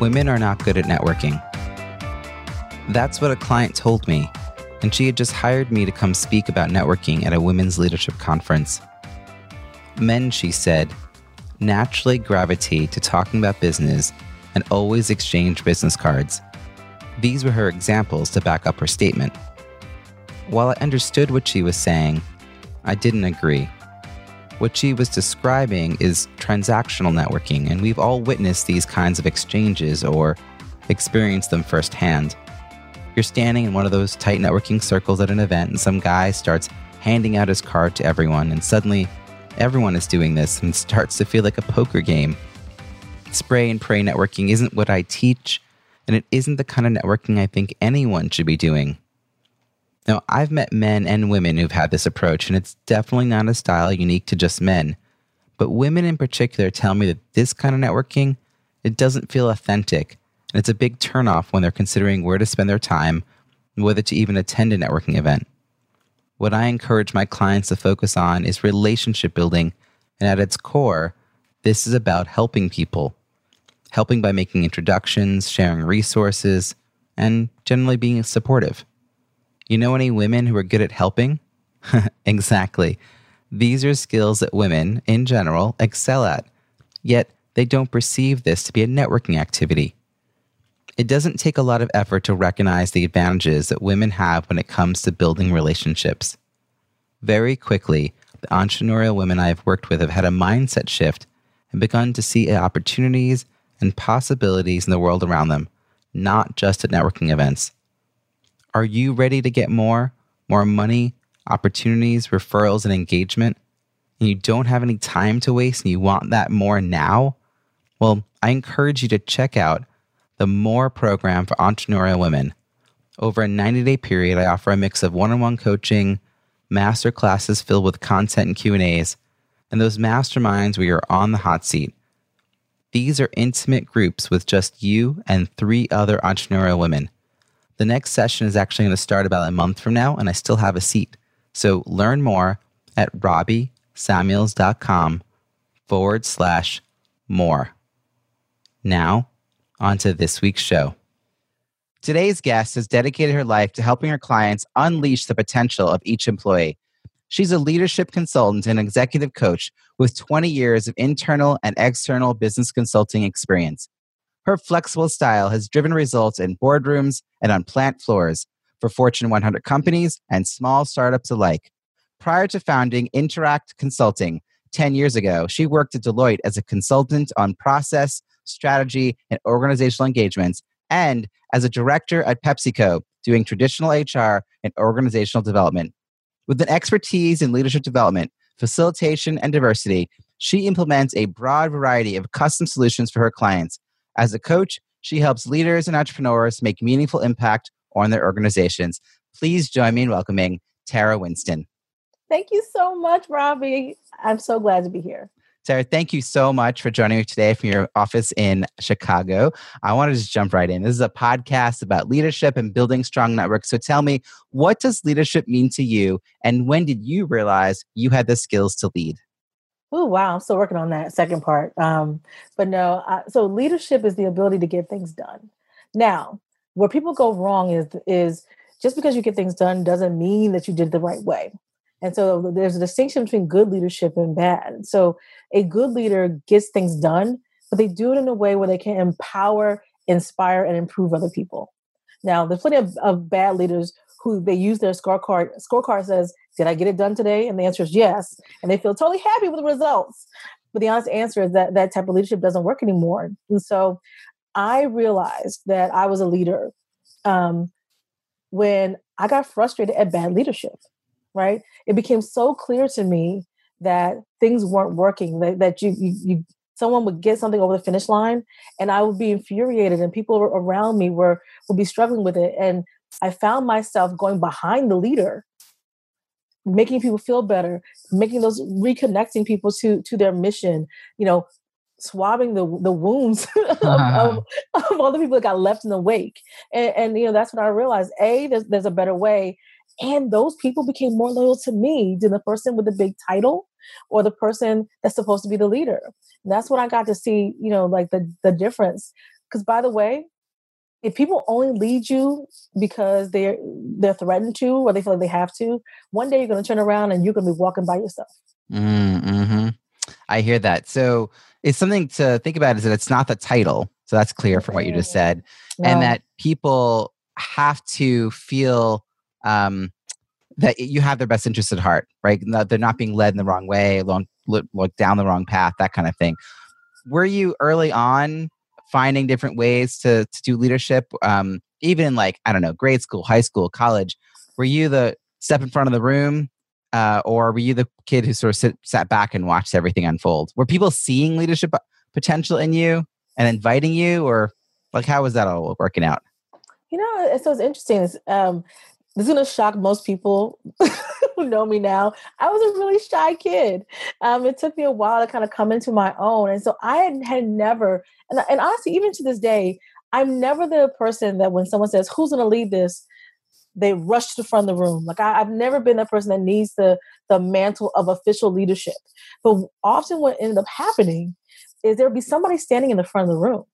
Women are not good at networking. That's what a client told me, and she had just hired me to come speak about networking at a women's leadership conference. Men, she said, naturally gravitate to talking about business and always exchange business cards. These were her examples to back up her statement. While I understood what she was saying, I didn't agree. What she was describing is transactional networking, and we've all witnessed these kinds of exchanges or experienced them firsthand. You're standing in one of those tight networking circles at an event, and some guy starts handing out his card to everyone, and suddenly everyone is doing this and starts to feel like a poker game. Spray and pray networking isn't what I teach, and it isn't the kind of networking I think anyone should be doing. Now, I've met men and women who've had this approach, and it's definitely not a style unique to just men. But women in particular tell me that this kind of networking, it doesn't feel authentic, and it's a big turnoff when they're considering where to spend their time and whether to even attend a networking event. What I encourage my clients to focus on is relationship building, and at its core, this is about helping people. Helping by making introductions, sharing resources, and generally being supportive. You know any women who are good at helping? exactly. These are skills that women, in general, excel at, yet they don't perceive this to be a networking activity. It doesn't take a lot of effort to recognize the advantages that women have when it comes to building relationships. Very quickly, the entrepreneurial women I have worked with have had a mindset shift and begun to see opportunities and possibilities in the world around them, not just at networking events. Are you ready to get more? More money, opportunities, referrals, and engagement? And you don't have any time to waste and you want that more now? Well, I encourage you to check out the More program for entrepreneurial women. Over a 90 day period, I offer a mix of one on one coaching, master classes filled with content and Q&As, and those masterminds where you're on the hot seat. These are intimate groups with just you and three other entrepreneurial women. The next session is actually going to start about a month from now, and I still have a seat. So learn more at robbiesamuels.com forward slash more. Now, on to this week's show. Today's guest has dedicated her life to helping her clients unleash the potential of each employee. She's a leadership consultant and executive coach with 20 years of internal and external business consulting experience. Her flexible style has driven results in boardrooms and on plant floors for Fortune 100 companies and small startups alike. Prior to founding inTerract Consulting 10 years ago, she worked at Deloitte as a consultant on process, strategy, and organizational engagements, and as a director at PepsiCo, doing traditional HR and organizational development. With an expertise in leadership development, facilitation, and diversity, she implements a broad variety of custom solutions for her clients. As a coach, she helps leaders and entrepreneurs make meaningful impact on their organizations. Please join me in welcoming Terra Winston. Thank you so much, Robbie. I'm so glad to be here. Tara, thank you so much for joining me today from your office in Chicago. I want to just jump right in. This is a podcast about leadership and building strong networks. So tell me, what does leadership mean to you? And when did you realize you had the skills to lead? Oh, wow. I'm still working on that second part. Um, but no, I, so leadership is the ability to get things done. Now, where people go wrong is, is just because you get things done doesn't mean that you did the right way. And so there's a distinction between good leadership and bad. So a good leader gets things done, but they do it in a way where they can empower, inspire, and improve other people. Now, there's plenty of, of bad leaders who they use their scorecard. Scorecard says, "Did I get it done today?" And the answer is yes, and they feel totally happy with the results. But the honest answer is that that type of leadership doesn't work anymore. And so, I realized that I was a leader um, when I got frustrated at bad leadership right? It became so clear to me that things weren't working, that, that you, you, you someone would get something over the finish line and I would be infuriated and people around me were would be struggling with it. And I found myself going behind the leader, making people feel better, making those reconnecting people to to their mission, you know, swabbing the the wounds of, of, of, all the people that got left in the wake. And, and you know, that's when I realized A, there's there's a better way. And those people became more loyal to me than the person with the big title or the person that's supposed to be the leader. And that's when I got to see, you know, like the the difference. Because by the way, if people only lead you because they're they're threatened to or they feel like they have to, one day you're going to turn around and you're going to be walking by yourself. Mm-hmm. I hear that. So it's something to think about is that it's not the title. So that's clear from what you just said, no. and that people have to feel um, that you have their best interest at heart, right? They're not being led in the wrong way, along look down the wrong path, that kind of thing. Were you early on finding different ways to to do leadership, um, even in like I don't know, grade school, high school, college? Were you the step in front of the room, uh, or were you the kid who sort of sit, sat back and watched everything unfold? Were people seeing leadership potential in you and inviting you, or like how was that all working out? You know, it's so it's interesting. um, this is going to shock most people who know me now. I was a really shy kid. Um, it took me a while to kind of come into my own. And so I had, had never, and, and honestly, even to this day, I'm never the person that when someone says, Who's going to lead this? they rush to the front of the room. Like I, have never been that person that needs the the mantle of official leadership. But often what ended up happening is there would be somebody standing in the front of the room.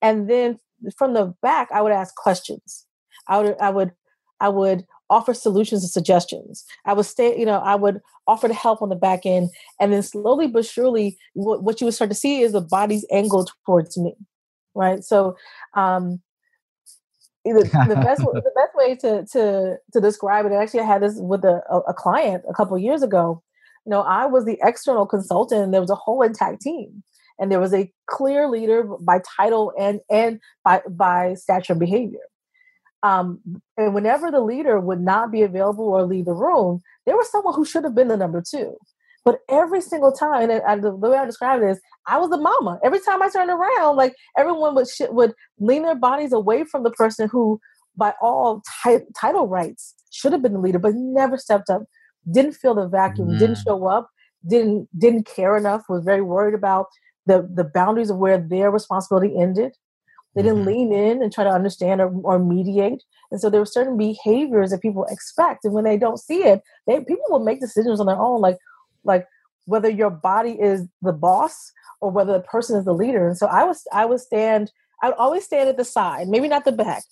And then from the back, I would ask questions. I would I would I would offer solutions and suggestions. I would stay, you know, I would offer to help on the back end. And then slowly but surely, what, what you would start to see is the body's angled towards me. Right. So, um, the, the best the best way to to to describe it. Actually, I had this with a, a client a couple years ago. You know, I was the external consultant, and there was a whole intact team, and there was a clear leader by title and and by by stature and behavior. Um, and whenever the leader would not be available or leave the room, there was someone who should have been the number two. But every single time, and, the, way I describe it is, I was the mama. Every time I turned around, like everyone would sh- would lean their bodies away from the person who, by all t- title rights, should have been the leader, but never stepped up. Didn't feel the vacuum. Mm. Didn't show up. Didn't didn't care enough. Was very worried about the the boundaries of where their responsibility ended. They didn't mm-hmm. lean in and try to understand or, or mediate. And so there were certain behaviors that people expect. And when they don't see it, they people will make decisions on their own, like like whether your body is the boss or whether the person is the leader. And so I was I would stand, I would always stand at the side, maybe not the back.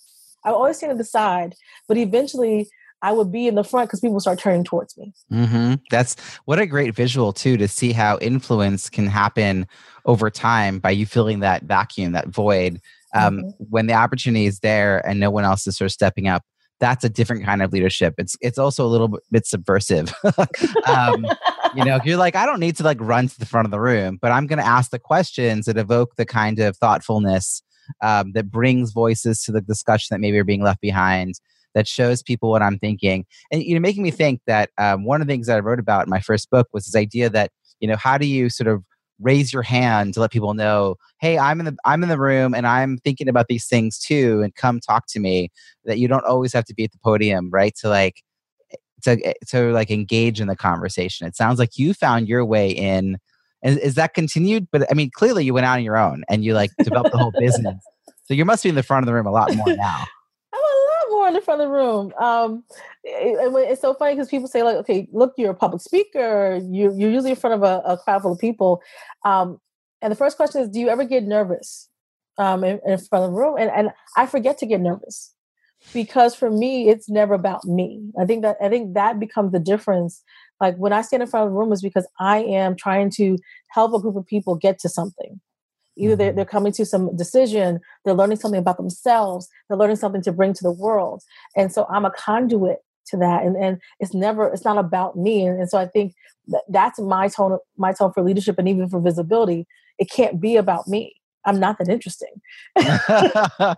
I would always stand at the side, but eventually I would be in the front because people start turning towards me. Mm-hmm. That's what a great visual too to see how influence can happen over time by you filling that vacuum, that void. Um, mm-hmm. When the opportunity is there and no one else is sort of stepping up, that's a different kind of leadership. It's it's also a little bit subversive. um, you know, you're like, I don't need to like run to the front of the room, but I'm going to ask the questions that evoke the kind of thoughtfulness um, that brings voices to the discussion that maybe are being left behind. That shows people what I'm thinking, and you know, making me think that um, one of the things that I wrote about in my first book was this idea that you know, how do you sort of raise your hand to let people know hey i'm in the i'm in the room and i'm thinking about these things too and come talk to me that you don't always have to be at the podium right to like to eh, to like engage in the conversation. It sounds like you found your way in. And is that continued? But i mean clearly you went out on your own and you like developed the whole business. So you must be in the front of the room a lot more now in front of the room. Um, it, it's so funny because people say like, okay, look, you're a public speaker. You, you're usually in front of a, a crowd full of people. Um, and the first question is, do you ever get nervous um, in, in front of the room? And, and I forget to get nervous because for me, it's never about me. I think that I think that becomes the difference. Like when I stand in front of the room is because I am trying to help a group of people get to something. Either they're, mm-hmm. they're coming to some decision, they're learning something about themselves, they're learning something to bring to the world. And so I'm a conduit to that. And, and it's never, it's not about me. And, and so I think that that's my tone, my tone for leadership and even for visibility. It can't be about me. I'm not that interesting. well,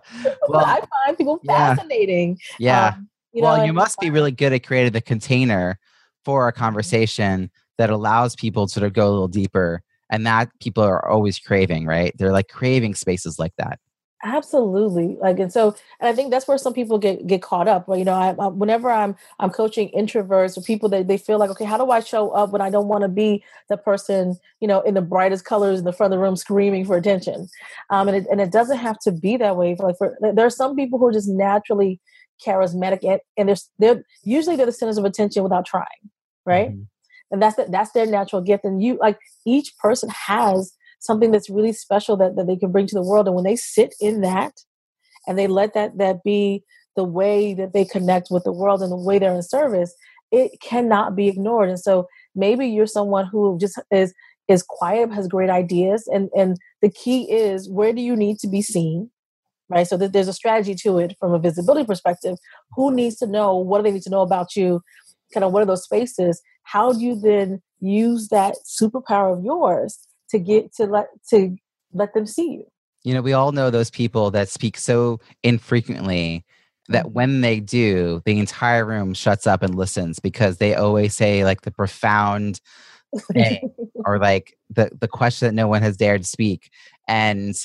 I find people fascinating. Yeah. Um, you well, know, you must be really good at creating the container for a conversation that allows people to sort of go a little deeper and that people are always craving right? They're like craving spaces like that. Absolutely like and so and i think that's where some people get get caught up but you know I, I, whenever i'm i'm coaching introverts or people that they feel like okay how do i show up when i don't want to be the person you know in the brightest colors in the front of the room screaming for attention? Um and it, and it doesn't have to be that way like for there are some people who are just naturally charismatic and, and they're, they're usually they're the centers of attention without trying right? Mm-hmm. And that's the, that's their natural gift and you like each person has something that's really special that, that they can bring to the world. And when they sit in that and they let that that be the way that they connect with the world and the way they're in service, it cannot be ignored. And so maybe you're someone who just is is quiet, has great ideas, and and the key is where do you need to be seen, right? So that there's a strategy to it from a visibility perspective. Who needs to know? What do they need to know about you? Kind of what are those spaces? How do you then use that superpower of yours to get to let to let them see you? You know we all know those people that speak so infrequently that mm-hmm. when they do the entire room shuts up and listens because they always say like the profound thing or like the the question that no one has dared to speak. And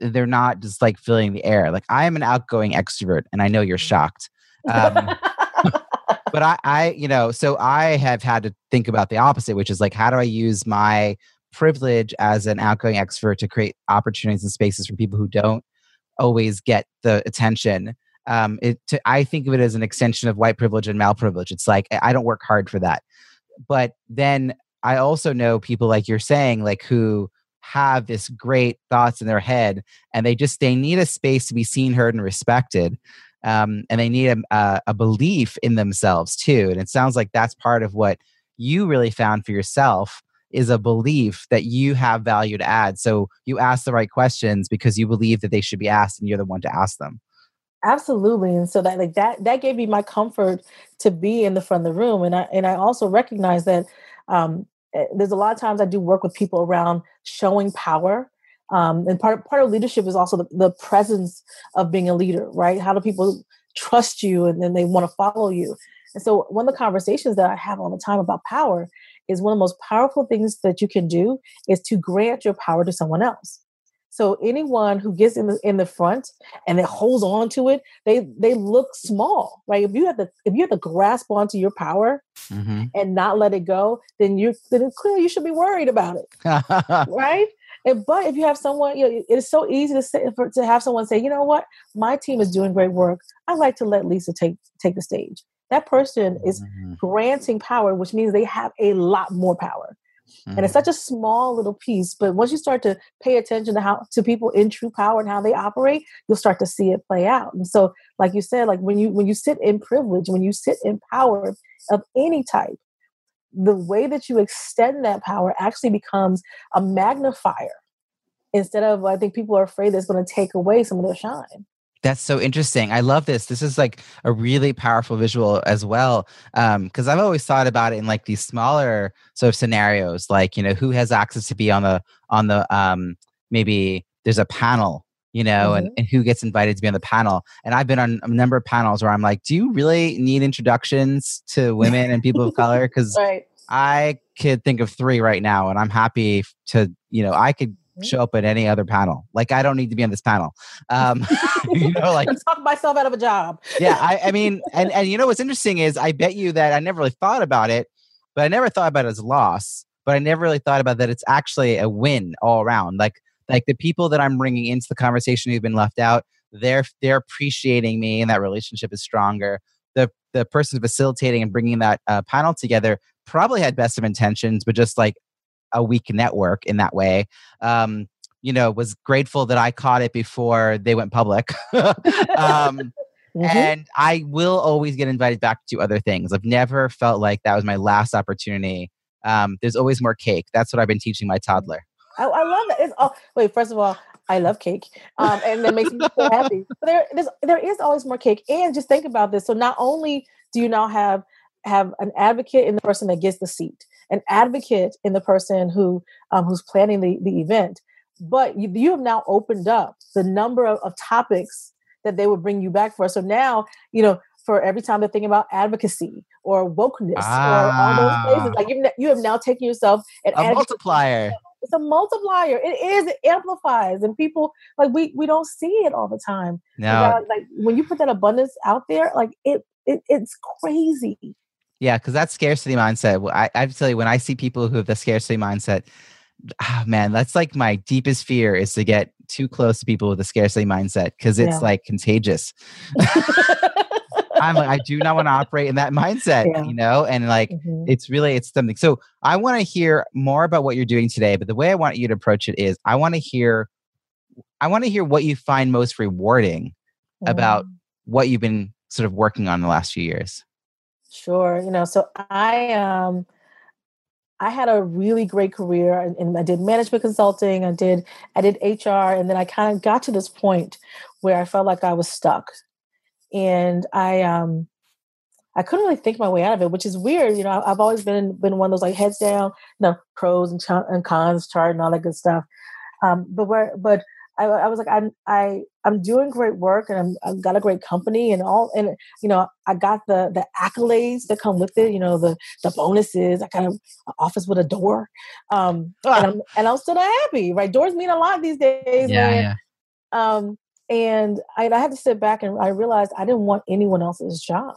they're not just like filling the air. Like i am an outgoing extrovert and i know you're shocked. Um, but I, I you know so i have had to think about the opposite which is like how do i use my privilege as an outgoing expert to create opportunities and spaces for people who don't always get the attention. Um, it, to, I think of it as an extension of white privilege and male privilege. It's like I don't work hard for that, but then I also know people like you're saying, like who have this great thoughts in their head, and they just they need a space to be seen, heard, and respected. Um, and they need a, a belief in themselves too. And it sounds like that's part of what you really found for yourself is a belief that you have value to add. So you ask the right questions because you believe that they should be asked and you're the one to ask them. Absolutely. And so that like that that gave me my comfort to be in the front of the room. And I and I also recognize that um eh, there's a lot of times I do work with people around showing power. Um, and part part of leadership is also the, the presence of being a leader, right? How do people trust you and then they want to follow you? And so one of the conversations that I have all the time about power is one of the most powerful things that you can do is to grant your power to someone else. So anyone who gets in the in the front and it holds on to it, they they look small, right? If you have to if you have to grasp onto your power mm-hmm. and not let it go, then you then clearly you should be worried about it, right? And, but if you have someone, you know, it's so easy to say for, to have someone say, you know what, my team is doing great work. I like to let Lisa take take the stage that person is mm-hmm. granting power, which means they have a lot more power. Mm-hmm. And it's mm-hmm. such a small little piece, but once you start to pay attention to how to people in true power and how they operate, you'll start to see it play out. And so, like you said, like when you when you sit in privilege, when you sit in power of any type, the way that you extend that power actually becomes a magnifier instead of I think people are afraid that's going to take away some of their shine. That's so interesting. I love this. This is like a really powerful visual as well. Because um, I've always thought about it in like these smaller sort of scenarios, like you know, who has access to be on the on the um, maybe there's a panel, you know, mm-hmm. and, and who gets invited to be on the panel. And I've been on a number of panels where I'm like, do you really need introductions to women and people of color? Because right. I could think of three right now, and I'm happy to, you know, I could show up at any other panel. Like I don't need to be on this panel. Um, you know, like talk myself out of a job. yeah, I, I mean, and and you know what's interesting is I bet you that I never really thought about it, but I never thought about it as a loss. But I never really thought about that it's actually a win all around. Like like the people that I'm bringing into the conversation who've been left out, they're they're appreciating me, and that relationship is stronger. The the person facilitating and bringing that uh, panel together probably had best of intentions, but just like a weak network in that way. Um, you know, was grateful that I caught it before they went public. um, mm-hmm. And I will always get invited back to other things. I've never felt like that was my last opportunity. Um, there's always more cake. That's what I've been teaching my toddler. I, I love it. It's, oh, wait, first of all, I love cake, um, and that makes me so happy. But there, there is always more cake. And just think about this. So not only do you now have have an advocate in the person that gets the seat, an advocate in the person who um, who's planning the, the event but you, you have now opened up the number of, of topics that they would bring you back for so now you know for every time they're thinking about advocacy or wokeness ah. or all those places. Ah. Like you, you have now taken yourself an a multiplier. It's a multiplier. It is. It amplifies, and people like we we don't see it all the time. No, uh, like when you put that abundance out there, like it, it it's crazy. Yeah, because that scarcity mindset. I, I tell you, when I see people who have the scarcity mindset, oh, man, that's like my deepest fear is to get too close to people with a scarcity mindset because it's yeah. like contagious. I'm like, I do not want to operate in that mindset, yeah. you know, and like mm-hmm. it's really it's something. So I want to hear more about what you're doing today, but the way I want you to approach it is I want to hear I want to hear what you find most rewarding mm. about what you've been sort of working on the last few years. Sure. You know, so I um I had a really great career and I did management consulting, I did I did HR and then I kind of got to this point where I felt like I was stuck. And I um I couldn't really think my way out of it, which is weird. You know, I've always been been one of those like heads down, you know, pros and, ch- and cons chart and all that good stuff. Um, but where, but I, I was like, I'm, I, I'm doing great work and I'm, I've got a great company and all, and you know, I got the the accolades that come with it. You know, the the bonuses. I got an office with a door, um, and I'm and I'm still not happy. Right, doors mean a lot these days. Yeah, man. yeah. Um, and I, I had to sit back and I realized I didn't want anyone else's job.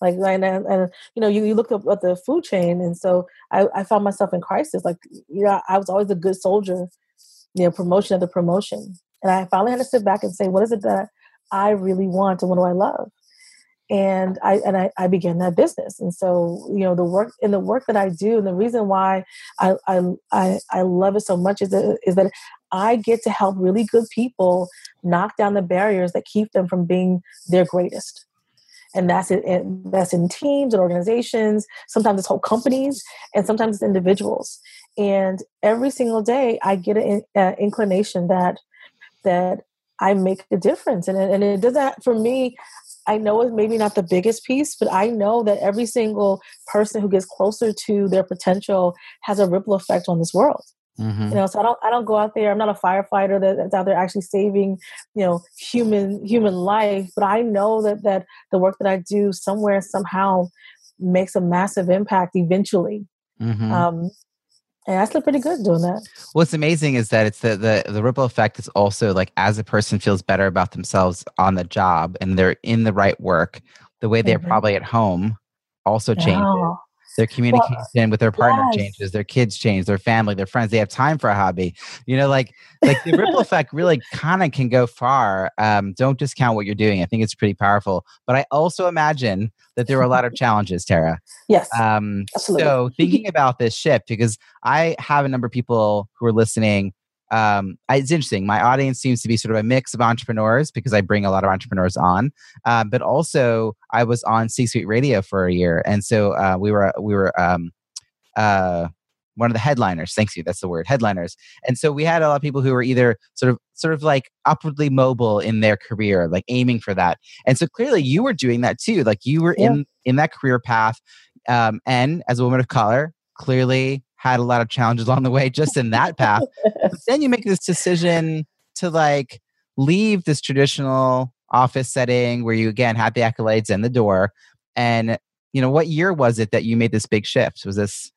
Like and, and, and you know you, you look up at the food chain and so I, I found myself in crisis like you know I was always a good soldier you know, promotion of the promotion. And I finally had to sit back and say, what is it that I really want and what do I love? And I and I, I began that business. And so, you know, the work in the work that I do, and the reason why I I I, I love it so much is that I get to help really good people knock down the barriers that keep them from being their greatest. And that's it that's in teams and organizations sometimes it's whole companies and sometimes it's individuals. And every single day i get an uh, inclination that that i make a difference. And, and it doesn't for me i know it's maybe not the biggest piece but i know that every single person who gets closer to their potential has a ripple effect on this world Mm-hmm. You know, so I don't I don't go out there. I'm not a firefighter that, that's out there actually saving, you know, human human life. But I know that that the work that I do somewhere somehow makes a massive impact eventually. Mm-hmm. Um, and I sleep pretty good doing that. What's amazing is that it's the, the the ripple effect is also like as a person feels better about themselves on the job and they're in the right work, the way they're mm-hmm. probably at home also changes. Oh their communication well, with their partner yes. changes their kids change their family their friends they have time for a hobby you know like like the ripple effect really kind of can go far um, don't discount what you're doing i think it's pretty powerful but i also imagine that there were a lot of challenges terra yes um, absolutely. so thinking about this shift because i have a number of people who are listening um, it's interesting. My audience seems to be sort of a mix of entrepreneurs because I bring a lot of entrepreneurs on, uh, but also I was on C Suite Radio for a year, and so uh, we were we were um, uh, one of the headliners. Thank you. That's the word, headliners. And so we had a lot of people who were either sort of sort of like upwardly mobile in their career, like aiming for that. And so clearly you were doing that too. Like you were yeah. in in that career path, um, and as a woman of color, clearly had a lot of challenges along the way just in that path. but then you make this decision to like leave this traditional office setting where you again had the accolades and the door. And you know, what year was it that you made this big shift? Was this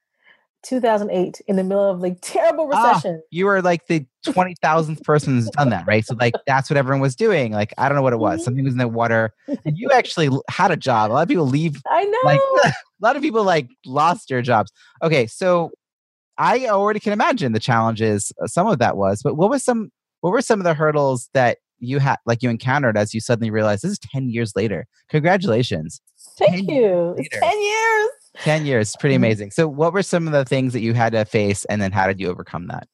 2008 in the middle of like terrible ah, recession. Ah, you were like the 20,000th person who's done that, right? So like that's what everyone was doing. Like I don't know what it was. Mm-hmm. Something was in the water. And you actually had a job. A lot of people leave. I know. Like a lot of people like lost their jobs. Okay, so I already can imagine the challenges uh, some of that was, but what was some what were some of the hurdles that you had like you encountered as you suddenly realized this is 10 years later. Congratulations. Thank you. It's 10 years. 10 years. Pretty mm-hmm. amazing. So what were some of the things that you had to face and then how did you overcome that?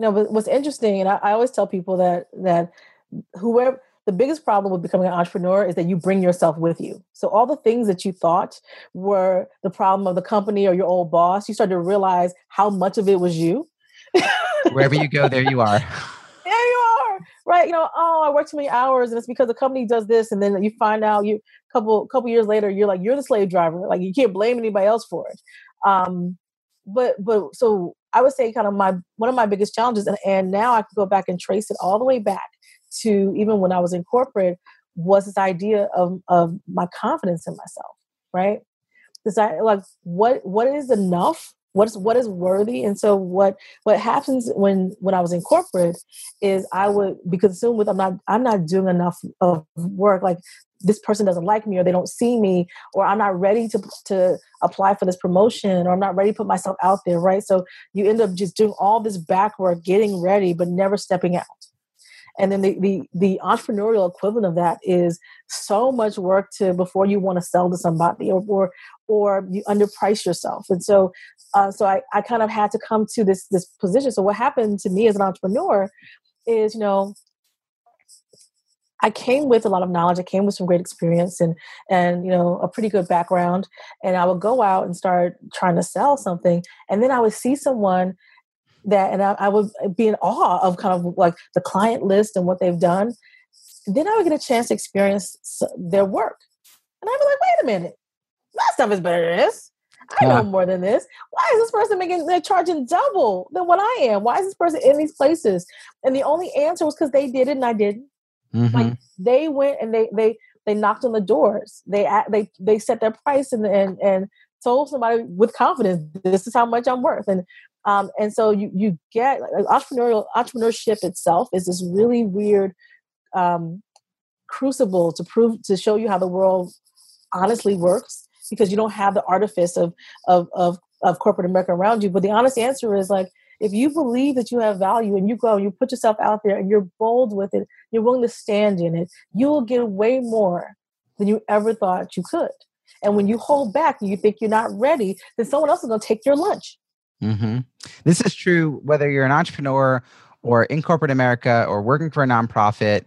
No, but what's interesting, and I, I always tell people that that whoever the biggest problem with becoming an entrepreneur is that you bring yourself with you. So all the things that you thought were the problem of the company or your old boss, you start to realize how much of it was you. Wherever you go, there you are. There you are. Right. You know, oh, I work too many hours and it's because the company does this. And then you find out you a couple couple years later, you're like, you're the slave driver. Like you can't blame anybody else for it. Um, but but so I would say kind of my one of my biggest challenges, and, and now I can go back and trace it all the way back to even when I was in corporate was this idea of of my confidence in myself, right? This like what what is enough? What's what is worthy? And so what what happens when when i was in corporate is i would be consumed with i'm not i'm not doing enough of work like this person doesn't like me or they don't see me or i'm not ready to to apply for this promotion or i'm not ready to put myself out there right? So you end up just doing all this back work getting ready but never stepping out and then the, the the entrepreneurial equivalent of that is so much work to before you want to sell to somebody or or, or you underprice yourself and so uh, so I, I kind of had to come to this this position so what happened to me as an entrepreneur is you know I came with a lot of knowledge. I came with some great experience and and you know a pretty good background. And I would go out and start trying to sell something, and then I would see someone that, and I, I would be in awe of kind of like the client list and what they've done. Then I would get a chance to experience their work, and I'd be like, wait a minute, that stuff is better than this. I know more than this. Why is this person making they're charging double than what I am? Why is this person in these places? And the only answer was because they did it and I didn't. Mm-hmm. Like they went and they they they knocked on the doors. They they they set their price and and and told somebody with confidence, this is how much I'm worth. And um and so you you get like, entrepreneurial entrepreneurship itself is this really weird um crucible to prove to show you how the world honestly works because you don't have the artifice of of of of corporate America around you. But the honest answer is like if you believe that you have value and you go, you put yourself out there and you're bold with it, you're willing to stand in it, you will get way more than you ever thought you could. And when you hold back and you think you're not ready, then someone else is going to take your lunch. Mm-hmm. This is true whether you're an entrepreneur or in corporate America or working for a nonprofit,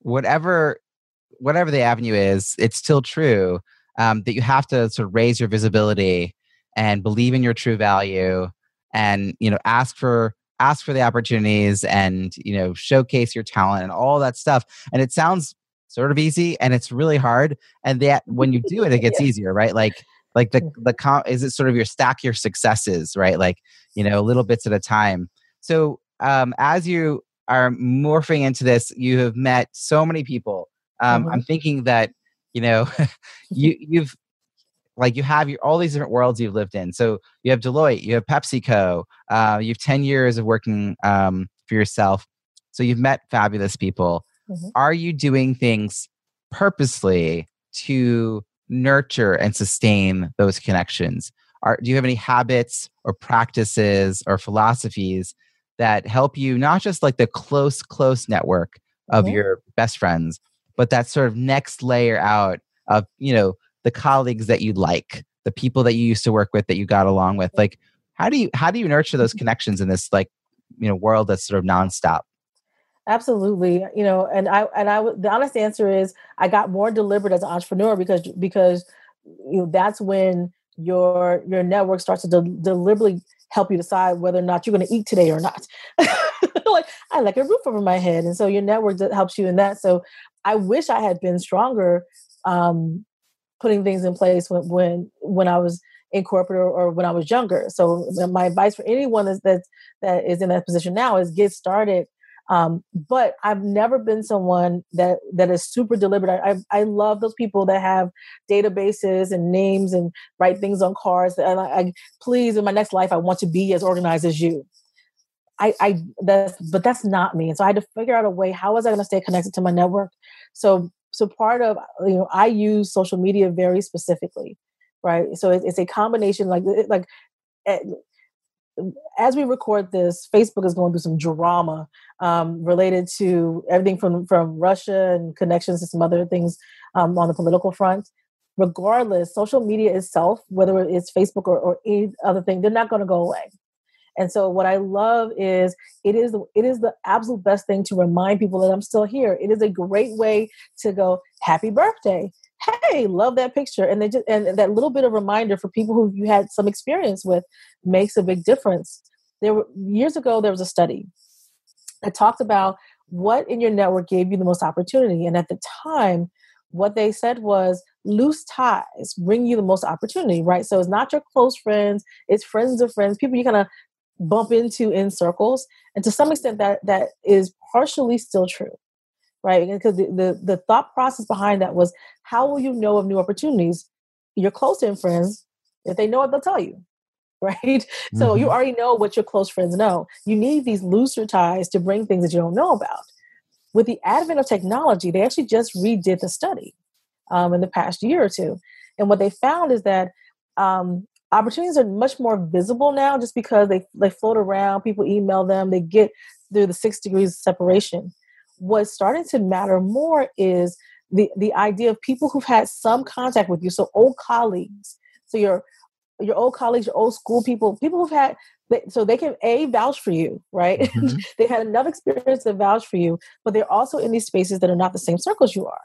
whatever whatever the avenue is, it's still true um, that you have to sort of raise your visibility and believe in your true value and you know ask for ask for the opportunities and you know showcase your talent and all that stuff and it sounds sort of easy and it's really hard and that when you do it it gets yeah. easier right like like the the com- is it sort of your stack your successes right like you know little bits at a time so um as you are morphing into this you have met so many people um mm-hmm. i'm thinking that you know you you've like you have your all these different worlds you've lived in. So you have Deloitte, you have PepsiCo, uh, you have ten years of working um, for yourself. So you've met fabulous people. Mm-hmm. Are you doing things purposely to nurture and sustain those connections? Are, do you have any habits or practices or philosophies that help you not just like the close, close network of mm-hmm. your best friends, but that sort of next layer out of you know the colleagues that you like, the people that you used to work with that you got along with. Like, how do you how do you nurture those connections in this like you know world that's sort of nonstop? Absolutely, you know, and I and I the honest answer is I got more deliberate as an entrepreneur because because you know that's when your your network starts to de- deliberately help you decide whether or not you're going to eat today or not. like I like a roof over my head, and so your network helps you in that. So I wish I had been stronger um, putting things in place when when when I was in corporate or, or when I was younger. So my advice for anyone that that is in that position now is get started. Um, but I've never been someone that that is super deliberate. I, I, I love those people that have databases and names and write things on cards. And I, I please in my next life I want to be as organized as you. I, I that's but that's not me. And so I had to figure out a way. How was I going to stay connected to my network? So so part of you know i use social media very specifically right so it's a combination like like eh, as we record this facebook is going through some drama um, related to everything from from russia and connections to some other things um, on the political front regardless social media itself whether it's facebook or, or any other thing they're not going to go away and so what I love is it is the, it is the absolute best thing to remind people that I'm still here. It is a great way to go happy birthday. Hey, love that picture. And they just and that little bit of reminder for people who you had some experience with makes a big difference. There were years ago there was a study that talked about what in your network gave you the most opportunity. And at the time, what they said was loose ties bring you the most opportunity, right? So it's not your close friends, it's friends of friends, people you kind of bump into in circles and to some extent that that is partially still true right because the, the, the thought process behind that was how will you know of new opportunities your close in friends if they know it they'll tell you right? So mm-hmm. you already know what your close friends know. You need these looser ties to bring things that you don't know about. With the advent of technology, they actually just redid the study um, in the past year or two. And what they found is that um, opportunities are much more visible now just because they, they float around, people email them, they get through the six degrees of separation. What's starting to matter more is the, the idea of people who've had some contact with you, so old colleagues, so your your old colleagues, your old school people, people who've had so they can a vouch for you, right? Mm-hmm. they had enough experience to vouch for you, but they're also in these spaces that are not the same circles you are.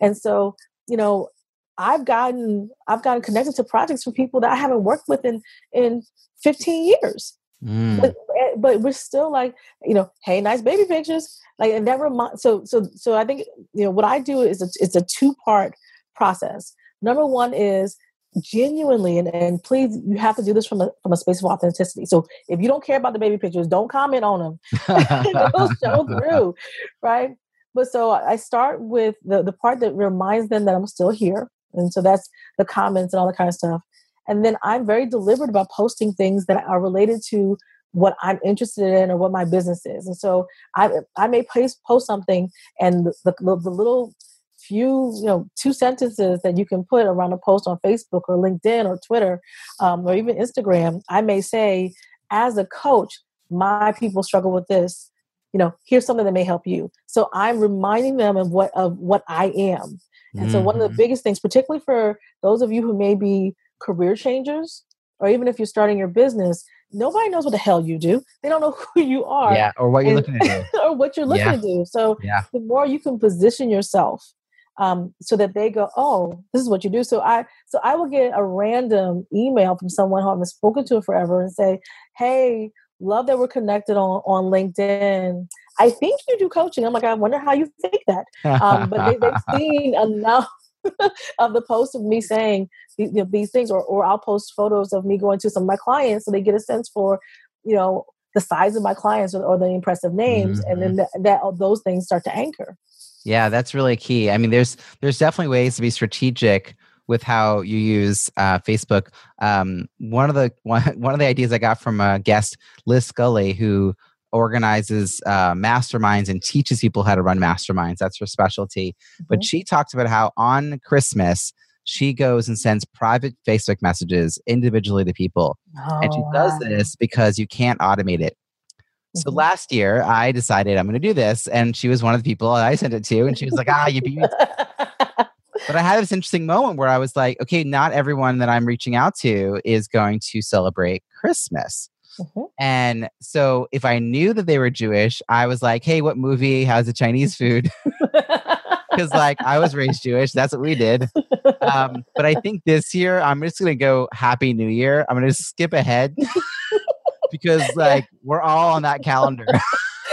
And so, you know, I've gotten I've gotten connected to projects from people that I haven't worked with in in 15 years. Mm. But, we're still like, you know, hey, nice baby pictures. Like and that remind so so so I think you know what I do is a, it's a two part process. Number one is genuinely and, and please you have to do this from a from a space of authenticity. So if you don't care about the baby pictures don't comment on them. They'll show through right? But so i start with the the part that reminds them that i'm still here. And so that's the comments and all that kind of stuff. And then i'm very deliberate about posting things that are related to what i'm interested in or what my business is and so i i may post post something and the, the, the little few, you know, two sentences that you can put around a post on Facebook or LinkedIn or Twitter um, or even Instagram, I may say, as a coach, my people struggle with this. You know, here's something that may help you. So I'm reminding them of what of what I am. And mm-hmm. so one of the mm-hmm. biggest things, particularly for those of you who may be career changers, or even if you're starting your business, nobody knows what the hell you do. They don't know who you are. Yeah, or what you're and, looking to do. or what you're looking yeah. to do. So yeah. the more you can position yourself um, so that they go, oh, this is what you do. So I so I will get a random email from someone who I haven't spoken to forever and say, hey, love that we're connected on on LinkedIn. I think you do coaching. I'm like, I wonder how you think that. Um, but they, have seen enough of the posts of me saying these, you know, these things, or or I'll post photos of me going to some of my clients, so they get a sense for, you know, the size of my clients or, or the impressive names, mm-hmm. and then mm-hmm. that, that those things start to anchor. Yeah, that's really key. I mean, there's there's definitely ways to be strategic with how you use uh, Facebook. Um, one of the one, one of the ideas I got from a guest, Liz Scully, who organizes uh, masterminds and teaches people how to run masterminds. That's her specialty. Mm-hmm. But she talks about how on Christmas she goes and sends private Facebook messages individually to people, oh, and she wow. does this because you can't automate it. So mm-hmm. last year, I decided I'm going to do this, and she was one of the people I sent it to, and she was like, "Ah, you beat me." but I had this interesting moment where I was like, "Okay, not everyone that I'm reaching out to is going to celebrate Christmas." Mm-hmm. And so, if I knew that they were Jewish, I was like, "Hey, what movie has the Chinese food?" Because like I was raised Jewish, that's what we did. Um, but I think this year I'm just gonna go Happy New Year. I'm gonna skip ahead because like we're all on that calendar.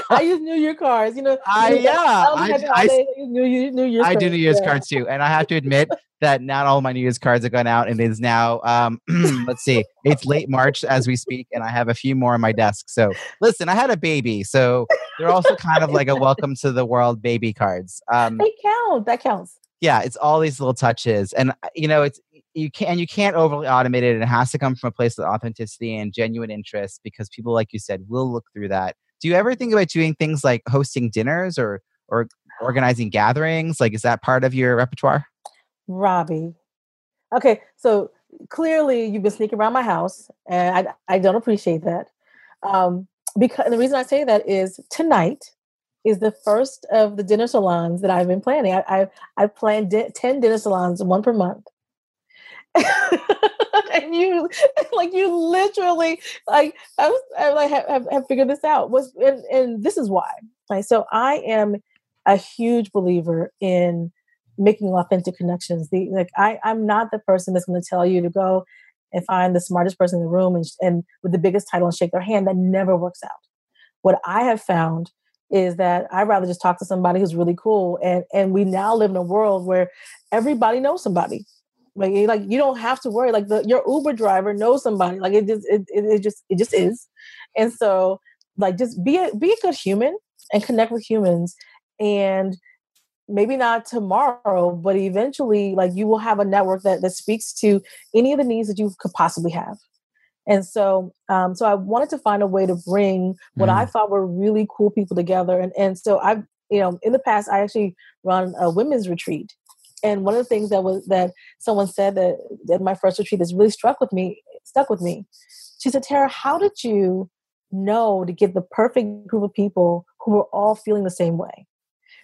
I use New Year cards. You know, I yeah, I, I, I, New, Year, New Year's I do New Year's yeah. cards too, and I have to admit that not all my New Year's cards have gone out, and it is now um, let's see, it's late March as we speak, and I have a few more on my desk. So listen, I had a baby, so they're also kind of like a welcome to the world baby cards. Um, they count. That counts. Yeah, it's all these little touches, and uh, you know, it's you can not you can't overly automate it. It has to come from a place of authenticity and genuine interest because people, like you said, will look through that. Do you ever think about doing things like hosting dinners or or organizing gatherings? Like, is that part of your repertoire? Robbie, okay, so clearly you've been sneaking around my house, and I I don't appreciate that. Um, because the reason I say that is tonight is the first of the dinner salons that I've been planning. I, I've I've planned di- ten dinner salons, one per month. and you like you literally like I was I like have, have, figured this out was and, and this is why right? So I am a huge believer in making authentic connections. The like I I'm not the person that's going to tell you to go and find the smartest person in the room and, and with the biggest title and shake their hand. That never works out. What I have found is that I'd rather just talk to somebody who's really cool and and we now live in a world where everybody knows somebody like, like you don't have to worry. Like the your Uber driver knows somebody. Like it just it, it, it just it just is. And so like just be a be a good human and connect with humans and maybe not tomorrow but eventually like you will have a network that that speaks to any of the needs that you could possibly have And so, um, so I wanted to find a way to bring what mm. I thought were really cool people together. And and so I've you know, in the past, I actually run a women's retreat. And one of the things that was that someone said that at my first retreat that's really struck with me, stuck with me. She said, Terra, how did you know to get the perfect group of people who were all feeling the same way?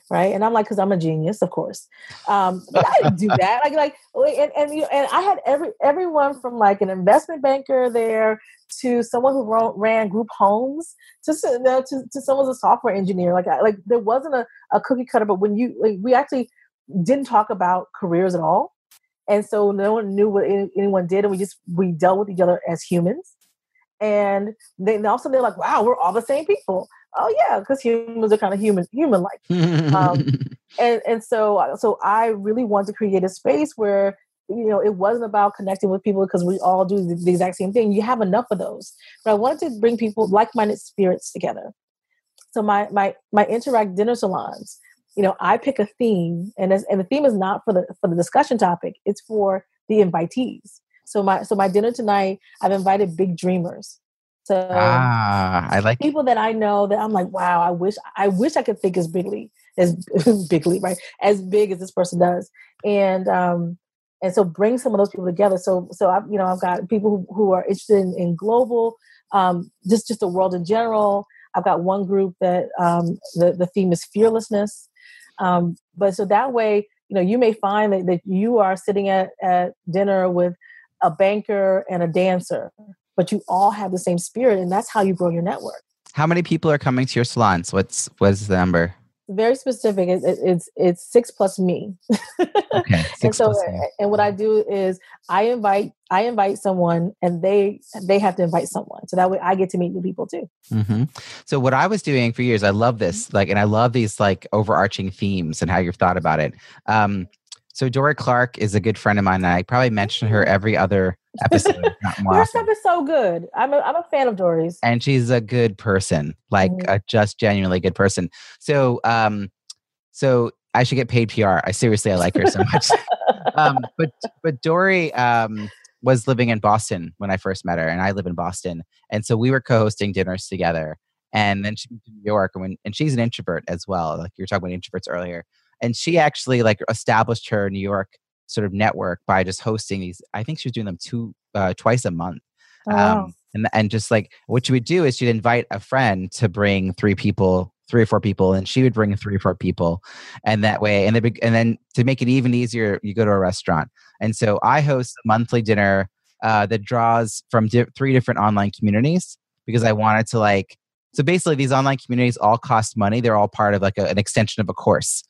right? And I'm like, because I'm a genius, of course. Um, I didn't do that. Like, like, and and, you know, and I had every everyone from like an investment banker there to someone who ran group homes to you know, to, to a software engineer. Like, I, like there wasn't a, a cookie cutter, but when you like, we actually didn't talk about careers at all, and so no one knew what anyone did, and we just we dealt with each other as humans. And then also they're like, wow, we're all the same people oh yeah, because humans are kind of human human like. um, and and so so I really want to create a space where you know it wasn't about connecting with people because we all do the, the exact same thing. You have enough of those, but I wanted to bring people like-minded spirits together. So my my my inTerract dinner salons. You know, I pick a theme, and as, and the theme is not for the for the discussion topic. It's for the invitees. So my so my dinner tonight, I've invited big dreamers. So ah, I like people that I know that I'm like, wow, I wish I wish I could think as bigly as bigly, right? As big as this person does. And um and so bring some of those people together. So so I you know, I've got people who, who are interested in, in global, um, just just the world in general. I've got one group that um the, the theme is fearlessness. Um, but so that way, you know, you may find that, that you are sitting at, at dinner with a banker and a dancer but you all have the same spirit and that's how you grow your network. How many people are coming to your salons? What's what's the number very specific it, it, it's it's six plus me. Okay and so and what i do is i invite i invite someone and they they have to invite someone. So that way i get to meet new people too. Mm-hmm. so what i was doing for years i love this like and i love these like overarching themes and how you've thought about it. Um so Dorie Clark is a good friend of mine. And I probably mention her every other episode. Her stuff is so good. I'm a, I'm a fan of Dorie's. And she's a good person, like mm-hmm. a just genuinely good person. So, um, so I should get paid PR. I seriously, I like her so much. um, but but Dory um, was living in Boston when I first met her, and I live in Boston, and so we were co-hosting dinners together. And then she moved to New York, and when and she's an introvert as well. Like you were talking about introverts earlier and she actually like established her New York sort of network by just hosting these. I think she was doing them two uh, twice a month. Oh, um, and and just like what she would do is she'd invite a friend to bring three people three or four people and she would bring three or four people and that way and, the, and then to make it even easier you go to a restaurant and so i host a monthly dinner uh, that draws from di- three different online communities because i wanted to like so basically these online communities all cost money they're all part of like a, an extension of a course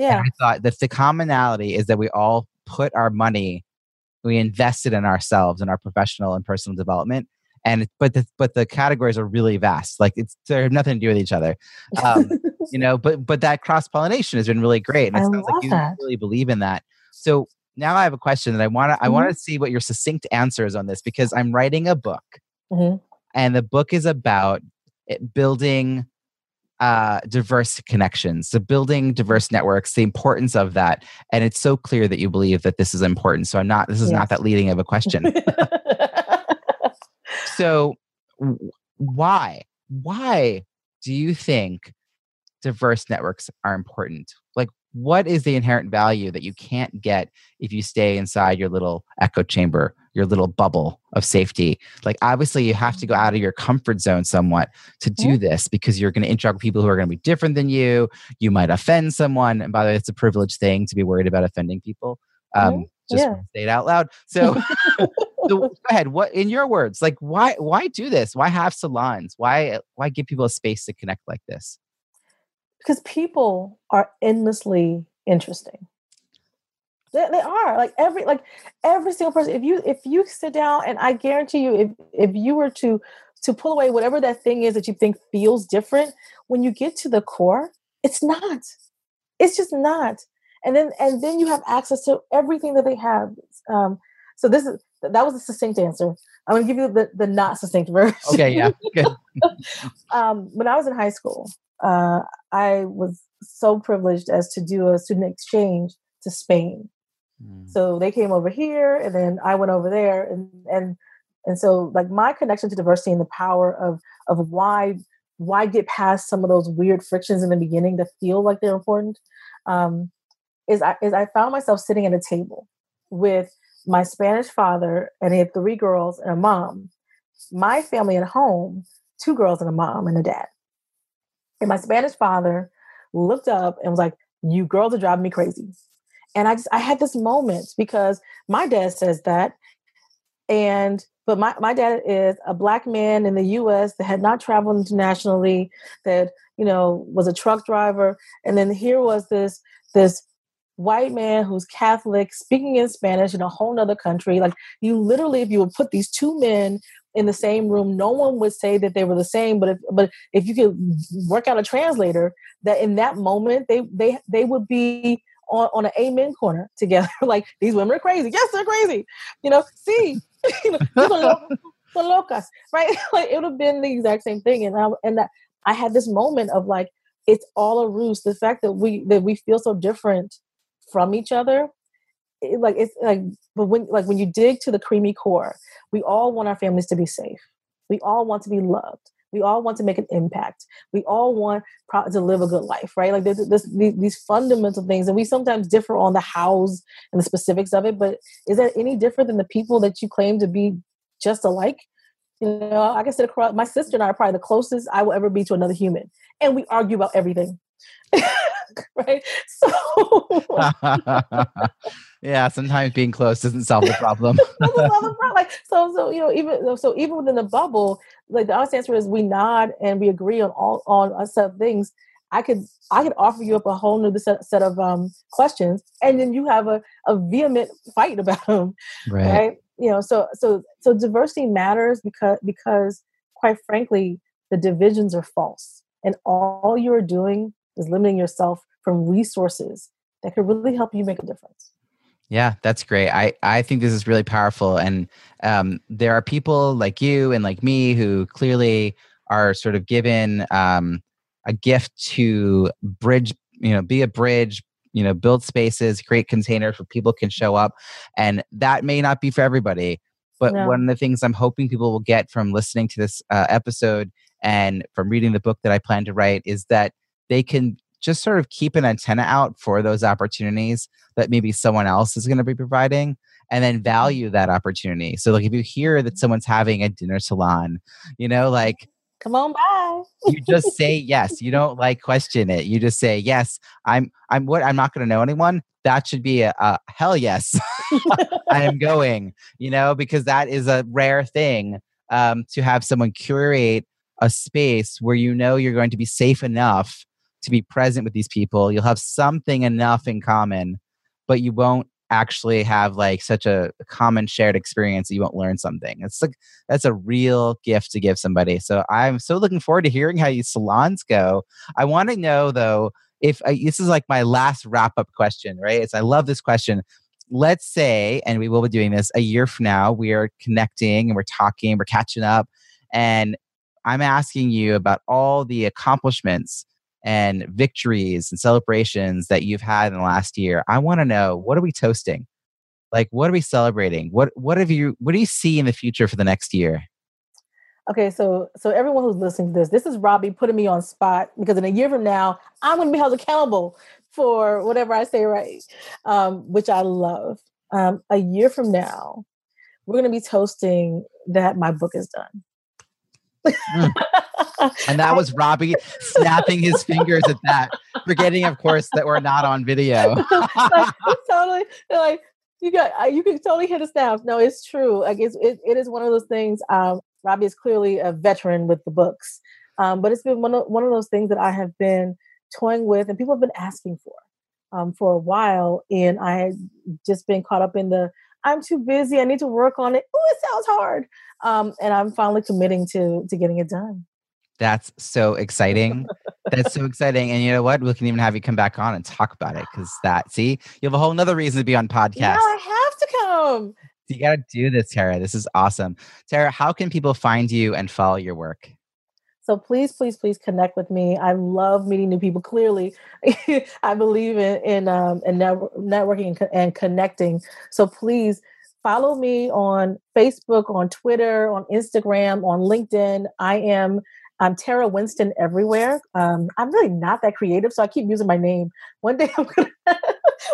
yeah. And I thought that the commonality is that we all put our money, we invested in ourselves and our professional and personal development. And but the but the categories are really vast. Like it's they have nothing to do with each other. Um, you know, but but that cross pollination has been really great. And it I sounds like you that. really believe in that. So now I have a question that I want to mm-hmm. I want to see what your succinct answer is on this because I'm writing a book, mm-hmm. and the book is about building uh, diverse connections, so building diverse networks, the importance of that. And it's so clear that you believe that this is important. So I'm not, this is yes. not that leading of a question. so why, why do you think diverse networks are important? Like, what is the inherent value that you can't get if you stay inside your little echo chamber your little bubble of safety. Like obviously you have to go out of your comfort zone somewhat to do this because you're going to interact with people who are going to be different than you. You might offend someone. And by the way it's a privileged thing to be worried about offending people um, just yeah. say it out loud. So, so go ahead. What in your words like why why do this? Why have salons? Why why give people a space to connect like this? Because people are endlessly interesting they, they are like every like every single person if you if you sit down and i guarantee you if if you were to to pull away whatever that thing is that you think feels different when you get to the core it's not. It's just not. And then and then you have access to everything that they have. Um so this is that was a succinct answer. I'm going to give you the the not succinct version. Okay yeah good. Um when i was in high school uh i was so privileged as to do a student exchange to spain Mm. So they came over here, and then I went over there, and and And so like my connection to diversity and the power of of why why get past some of those weird frictions in the beginning to feel like they're important um, is I is I found myself sitting at a table with my Spanish father and he had three girls and a mom. My family at home, two girls and a mom and a dad. And my Spanish father looked up and was like, You girls are driving me crazy. And I just I had this moment because my dad says that. And but my, my dad is a black man in the US that had not traveled internationally, that, you know, was a truck driver. And then here was this this white man who's Catholic speaking in Spanish in a whole nother country. Like you literally, if you would put these two men in the same room, no one would say that they were the same. But if but if you could work out a translator, that in that moment they they they would be on, on an amen corner together. like these women are crazy. Yes, they're crazy. You know, see, you know, locas, right? like it would have been the exact same thing. And I and that I had this moment of like, it's all a ruse. The fact that we that we feel so different from each other it, like it's like but when like when you dig to the creamy core we all want our families to be safe we all want to be loved we all want to make an impact. We all want pro- to live a good life right? Like there's these, these fundamental things and we sometimes differ on the hows and the specifics of it but is that any different than the people that you claim to be just alike? You know i can sit across my sister and i are probably the closest i will ever be to another human and we argue about everything. Right? So yeah, sometimes being close doesn't solve the problem. like so, so you know, even so, even within the bubble, like the honest answer is we nod and we agree on all on a set of things. I could I could offer you up a whole new set, set of um, questions, and then you have a, a vehement fight about them, right. right? You know, so so so diversity matters because because quite frankly, the divisions are false, and all you are doing is limiting yourself from resources that could really help you make a difference. Yeah, that's great. I, I think this is really powerful. And um, there are people like you and like me who clearly are sort of given um, a gift to bridge, you know, be a bridge, you know, build spaces, create containers where people can show up. And that may not be for everybody. But no. one of the things I'm hoping people will get from listening to this uh, episode and from reading the book that I plan to write is that they can just sort of keep an antenna out for those opportunities that maybe someone else is going to be providing and then mm-hmm. value that opportunity. So like if you hear that someone's having a dinner salon, you know, like come on by. you just say yes. You don't like question it. You just say yes. I'm I'm what I'm not going to know anyone. That should be a, a hell yes. I am going. You know, because that is a rare thing um, to have someone curate a space where you know you're going to be safe enough to be present with these people. You'll have something enough in common, but you won't actually have like such a common shared experience that you won't learn something. It's like that's a real gift to give somebody. So I'm so looking forward to hearing how these salons go. I want to know though if I, this is like my last wrap up question, right? It's I love this question. Let's say, and we will be doing this a year from now, we are connecting and we're talking, we're catching up, and I'm asking you about all the accomplishments and victories and celebrations that you've had in the last year. I want to know what are we toasting? Like what are we celebrating? What what have you what do you see in the future for the next year? Okay, so so everyone who's listening to this, this is Robbie putting me on spot because in a year from now, I'm going to be held accountable for whatever I say right, um, which I love. Um, a year from now, we're going to be toasting that my book is done. Mm. and that was Robbie snapping his fingers at that, forgetting, of course, that we're not on video. totally like you got you can totally hit a snap. No, it's true. Like it's it, it is one of those things. Um, Robbie is clearly a veteran with the books, um, but it's been one of one of those things that I have been toying with, and people have been asking for um, for a while, and I had just been caught up in the I'm too busy. I need to work on it. Oh, it sounds hard. Um, and I'm finally committing to to getting it done. That's so exciting. That's so exciting. And you know what? We can even have you come back on and talk about it because that, see, you have a whole nother reason to be on podcast. Yeah, I have to come. You got to do this, Terra. This is awesome. Terra, how can people find you and follow your work? So please, please, please connect with me. I love meeting new people. Clearly, I believe in in, um, in networking and, and connecting. So please follow me on Facebook, on Twitter, on Instagram, on LinkedIn. I am I'm Terra Winston everywhere. Um, I'm really not that creative, so I keep using my name. One day I'm gonna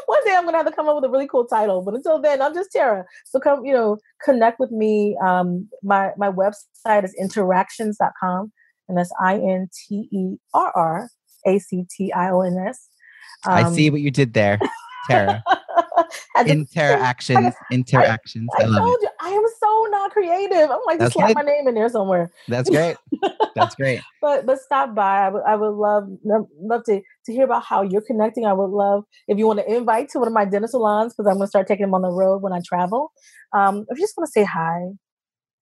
one day I'm gonna have to come up with a really cool title. But until then, I'm just Terra. So come, you know, connect with me. Um, my my website is interractions.com, and that's I-N-T-E-R-R-A-C-T-I-O-N-S. Um, I see what you did there, Terra. interactions, interactions. I, I, I told it. you, I am so not creative. I'm like, just slap my name in there somewhere. That's great. That's great. but but stop by. I would I would love love to to hear about how you're connecting. I would love if you want to invite to one of my dinner salons because I'm going to start taking them on the road when I travel. Um, if you just want to say hi,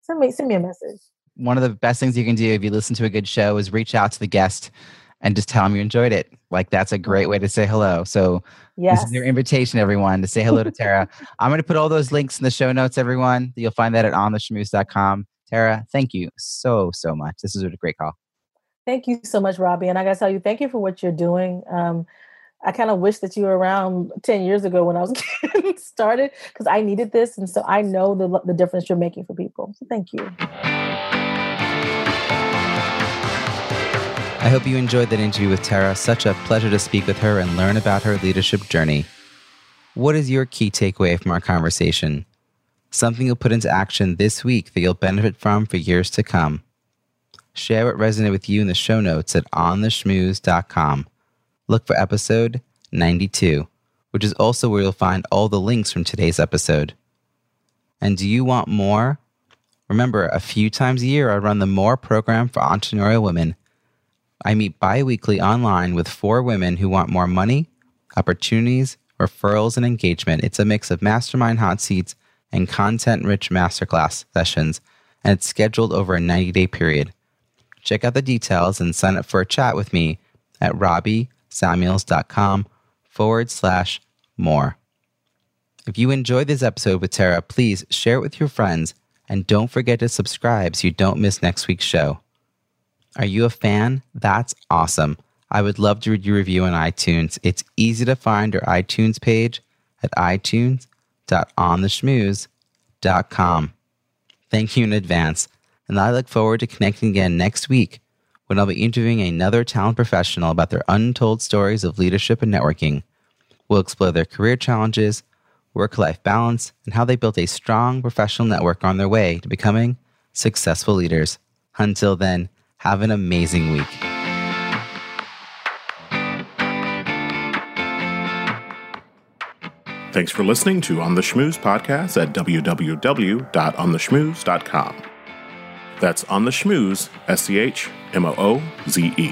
send me send me a message. One of the best things you can do if you listen to a good show is reach out to the guest and just tell them you enjoyed it. Like that's a great way to say hello. So yes. this is your invitation, everyone, to say hello to Terra. I'm going to put all those links in the show notes, everyone. You'll find that at ontheschmooze.com. Terra, thank you so, so much. This was a great call. Thank you so much, Robbie. And I got to tell you, thank you for what you're doing. Um, I kind of wish that you were around 10 years ago when I was getting started because I needed this. And so I know the, the difference you're making for people. So thank you. I hope you enjoyed that interview with Terra. Such a pleasure to speak with her and learn about her leadership journey. What is your key takeaway from our conversation? Something you'll put into action this week that you'll benefit from for years to come. Share what resonated with you in the show notes at ontheschmooze.com. Look for episode 92, which is also where you'll find all the links from today's episode. And do you want more? Remember, a few times a year I run the More program for entrepreneurial women I meet bi weekly online with four women who want more money, opportunities, referrals, and engagement. It's a mix of mastermind hot seats and content rich masterclass sessions, and it's scheduled over a 90 day period. Check out the details and sign up for a chat with me at robbiesamuels.com forward slash more. If you enjoyed this episode with Terra, please share it with your friends and don't forget to subscribe so you don't miss next week's show. Are you a fan? That's awesome. I would love to read your review on iTunes. It's easy to find our iTunes page at itunes.ontheschmooze.com. Thank you in advance, and I look forward to connecting again next week when I'll be interviewing another talent professional about their untold stories of leadership and networking. We'll explore their career challenges, work life balance, and how they built a strong professional network on their way to becoming successful leaders. Until then, have an amazing week. Thanks for listening to On the Schmooze podcast at www.ontheschmooze.com. That's On the Schmooze, S C H M O O Z E.